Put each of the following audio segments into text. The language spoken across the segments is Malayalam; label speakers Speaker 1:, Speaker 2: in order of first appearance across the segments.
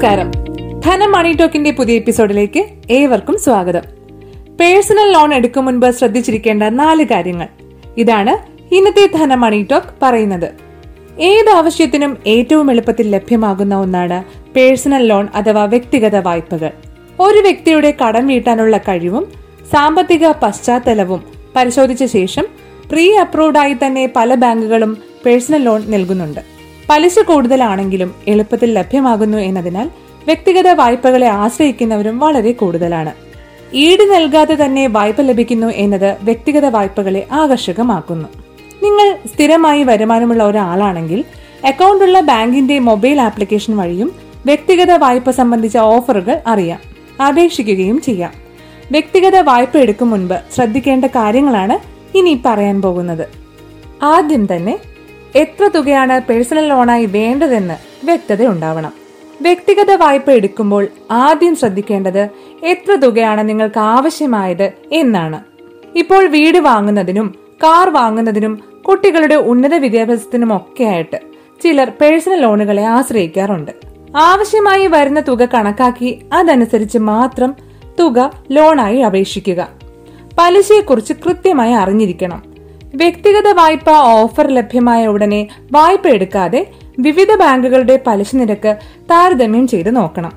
Speaker 1: നമസ്കാരം. ധനം മണി ടോക്കിന്റെ പുതിയ എപ്പിസോഡിലേക്ക് ഏവർക്കും സ്വാഗതം. പേഴ്സണൽ ലോൺ എടുക്കും മുൻപ് ശ്രദ്ധിച്ചിരിക്കേണ്ട നാല് കാര്യങ്ങൾ. ഇതാണ് ഇന്നത്തെ ധനം മണി ടോക്ക് പറയുന്നത്. ഏത് ആവശ്യത്തിനും ഏറ്റവും എളുപ്പത്തിൽ ലഭ്യമാകുന്ന ഒന്നാണ് പേഴ്സണൽ ലോൺ അഥവാ വ്യക്തിഗത വായ്പകൾ. ഒരു വ്യക്തിയുടെ കടം വീട്ടാനുള്ള കഴിവും സാമ്പത്തിക പശ്ചാത്തലവും പരിശോധിച്ച ശേഷം പ്രീ അപ്രൂവ്ഡായി തന്നെ പല ബാങ്കുകളും പേഴ്സണൽ ലോൺ നൽകുന്നുണ്ട്. പലിശ കൂടുതലാണെങ്കിലും എളുപ്പത്തിൽ ലഭ്യമാകുന്നു എന്നതിനാൽ വ്യക്തിഗത വായ്പകളെ ആശ്രയിക്കുന്നവരും വളരെ കൂടുതലാണ്. ഈട് നൽകാതെ തന്നെ വായ്പ ലഭിക്കുന്നു എന്നത് വ്യക്തിഗത വായ്പകളെ ആകർഷകമാക്കുന്നു. നിങ്ങൾ സ്ഥിരമായി വരുമാനമുള്ള ഒരാളാണെങ്കിൽ അക്കൗണ്ട് ഉള്ള ബാങ്കിന്റെ മൊബൈൽ ആപ്ലിക്കേഷൻ വഴിയും വ്യക്തിഗത വായ്പ സംബന്ധിച്ച ഓഫറുകൾ അറിയാം അപേക്ഷിക്കുകയും ചെയ്യാം. വ്യക്തിഗത വായ്പ എടുക്കും മുൻപ് ശ്രദ്ധിക്കേണ്ട കാര്യങ്ങളാണ് ഇനി പറയാൻ പോകുന്നത്. ആദ്യം തന്നെ എത്ര തുകയാണ് പേഴ്സണൽ ലോണായി വേണ്ടതെന്ന് വ്യക്തത ഉണ്ടാവണം വ്യക്തിഗത വായ്പ എടുക്കുമ്പോൾ ആദ്യം ശ്രദ്ധിക്കേണ്ടത് എത്ര തുകയാണ് നിങ്ങൾക്ക് ആവശ്യമായത് എന്നാണ്. ഇപ്പോൾ വീട് വാങ്ങുന്നതിനും കാർ വാങ്ങുന്നതിനും കുട്ടികളുടെ ഉന്നത വിദ്യാഭ്യാസത്തിനും ഒക്കെയായിട്ട് ചിലർ പേഴ്സണൽ ലോണുകളെ ആശ്രയിക്കാറുണ്ട്. ആവശ്യമായി വരുന്ന തുക കണക്കാക്കി അതനുസരിച്ച് മാത്രം തുക ലോണായി അപേക്ഷിക്കുക. പലിശയെക്കുറിച്ച് കൃത്യമായി അറിഞ്ഞിരിക്കണം. വ്യക്തിഗത വായ്പ ഓഫർ ലഭ്യമായ ഉടനെ വായ്പ എടുക്കാതെ വിവിധ ബാങ്കുകളുടെ പലിശ നിരക്ക് താരതമ്യം ചെയ്ത് നോക്കണം.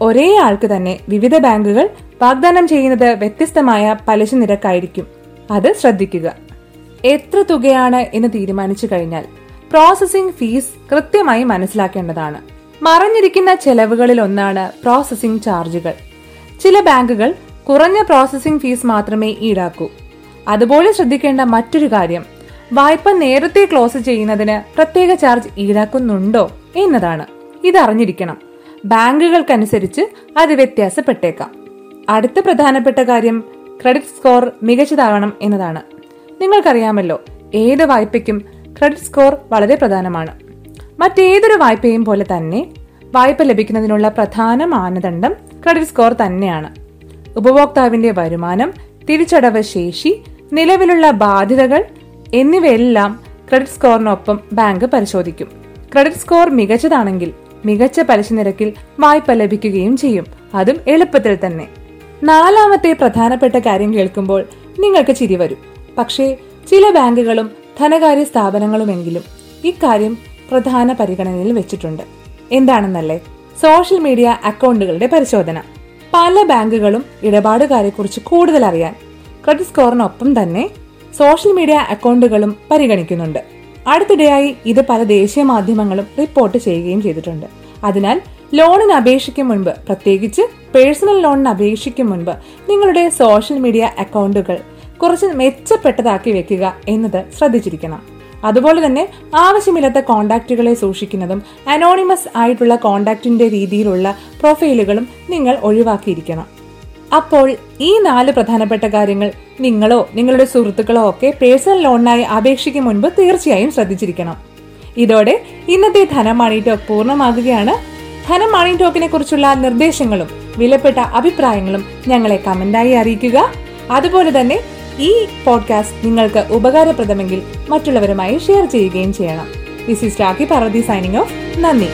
Speaker 1: ഒരേ ആൾക്ക് തന്നെ വിവിധ ബാങ്കുകൾ വാഗ്ദാനം ചെയ്യുന്നത് വ്യത്യസ്തമായ പലിശ നിരക്കായിരിക്കും. അത് ശ്രദ്ധിക്കുക. എത്ര തുകയാണ് എന്ന് തീരുമാനിച്ചു കഴിഞ്ഞാൽ പ്രോസസ്സിംഗ് ഫീസ് കൃത്യമായി മനസ്സിലാക്കേണ്ടതാണ്. മറഞ്ഞിരിക്കുന്ന ചെലവുകളിൽ ഒന്നാണ് പ്രോസസ്സിംഗ് ചാർജുകൾ ചില ബാങ്കുകൾ കുറഞ്ഞ പ്രോസസ്സിംഗ് ഫീസ് മാത്രമേ ഈടാക്കൂ. അതുപോലെ ശ്രദ്ധിക്കേണ്ട മറ്റൊരു കാര്യം. വായ്പ നേരത്തെ ക്ലോസ് ചെയ്യുന്നതിന് പ്രത്യേക ചാർജ് ഈടാക്കുന്നുണ്ടോ എന്നതാണ്. ഇത് അറിഞ്ഞിരിക്കണം. ബാങ്കുകൾക്കനുസരിച്ച് അത് വ്യത്യാസപ്പെട്ടേക്കാം. അടുത്ത പ്രധാനപ്പെട്ട കാര്യം ക്രെഡിറ്റ് സ്കോർ മികച്ചതാകണം എന്നതാണ്. നിങ്ങൾക്കറിയാമല്ലോ ഏത് വായ്പയ്ക്കും ക്രെഡിറ്റ് സ്കോർ വളരെ പ്രധാനമാണ്. മറ്റേതൊരു വായ്പയും പോലെ തന്നെ വായ്പ ലഭിക്കുന്നതിനുള്ള പ്രധാന മാനദണ്ഡം ക്രെഡിറ്റ് സ്കോർ തന്നെയാണ്. ഉപഭോക്താവിന്റെ വരുമാനം തിരിച്ചടവ് ശേഷി നിലവിലുള്ള ബാധ്യതകൾ എന്നിവയെല്ലാം ക്രെഡിറ്റ് സ്കോറിനൊപ്പം ബാങ്ക് പരിശോധിക്കും. ക്രെഡിറ്റ് സ്കോർ മികച്ചതാണെങ്കിൽ മികച്ച പലിശ നിരക്കിൽ വായ്പ ലഭിക്കുകയും ചെയ്യും. അതും എളുപ്പത്തിൽ തന്നെ. നാലാമത്തെ പ്രധാനപ്പെട്ട കാര്യം കേൾക്കുമ്പോൾ നിങ്ങൾക്ക് ചിരി വരും. പക്ഷേ ചില ബാങ്കുകളും ധനകാര്യ സ്ഥാപനങ്ങളുമെങ്കിലും ഇക്കാര്യം പ്രധാന പരിഗണനയിൽ വെച്ചിട്ടുണ്ട്. എന്താണെന്നല്ലേ? സോഷ്യൽ മീഡിയ അക്കൗണ്ടുകളുടെ പരിശോധന. പല ബാങ്കുകളും ഇടപാടുകാരെക്കുറിച്ച് കൂടുതൽ അറിയാൻ ക്രെഡിറ്റ് സ്കോറിനൊപ്പം തന്നെ സോഷ്യൽ മീഡിയ അക്കൗണ്ടുകളും പരിഗണിക്കുന്നുണ്ട്. അടുത്തിടെയായി ഇത് പല ദേശീയ മാധ്യമങ്ങളും റിപ്പോർട്ട് ചെയ്യുകയും ചെയ്തിട്ടുണ്ട്. അതിനാൽ ലോണിന് അപേക്ഷിക്കും മുൻപ് പ്രത്യേകിച്ച് പേഴ്സണൽ ലോണിന് അപേക്ഷിക്കും മുൻപ് നിങ്ങളുടെ സോഷ്യൽ മീഡിയ അക്കൗണ്ടുകൾ കുറച്ച് മെച്ചപ്പെട്ടതാക്കി വെക്കുക എന്നത് ശ്രദ്ധിച്ചിരിക്കണം. അതുപോലെ തന്നെ ആവശ്യമില്ലാത്ത കോണ്ടാക്റ്റുകളെ സൂക്ഷിക്കുന്നതും അനോണിമസ് ആയിട്ടുള്ള കോണ്ടാക്റ്റിന്റെ രീതിയിലുള്ള പ്രൊഫൈലുകളും നിങ്ങൾ ഒഴിവാക്കിയിരിക്കണം. അപ്പോൾ ഈ നാല് പ്രധാനപ്പെട്ട കാര്യങ്ങൾ നിങ്ങളോ നിങ്ങളുടെ സുഹൃത്തുക്കളോ ഒക്കെ പേഴ്സണൽ ലോണിനായി അപേക്ഷിക്കും മുൻപ് തീർച്ചയായും ശ്രദ്ധിച്ചിരിക്കണം. ഇതോടെ ഇന്നത്തെ ധനമാണി ടോക്ക് പൂർണമാകുകയാണ്. ധനമാണി ടോക്കിനെ കുറിച്ചുള്ള നിർദ്ദേശങ്ങളും വിലപ്പെട്ട അഭിപ്രായങ്ങളും ഞങ്ങളെ കമന്റായി അറിയിക്കുക. അതുപോലെ തന്നെ ഈ പോഡ്കാസ്റ്റ് നിങ്ങൾക്ക് ഉപകാരപ്രദമെങ്കിൽ മറ്റുള്ളവരുമായി ഷെയർ ചെയ്യുകയും ചെയ്യണം. This is Rakhi Parvathy signing off നന്ദി.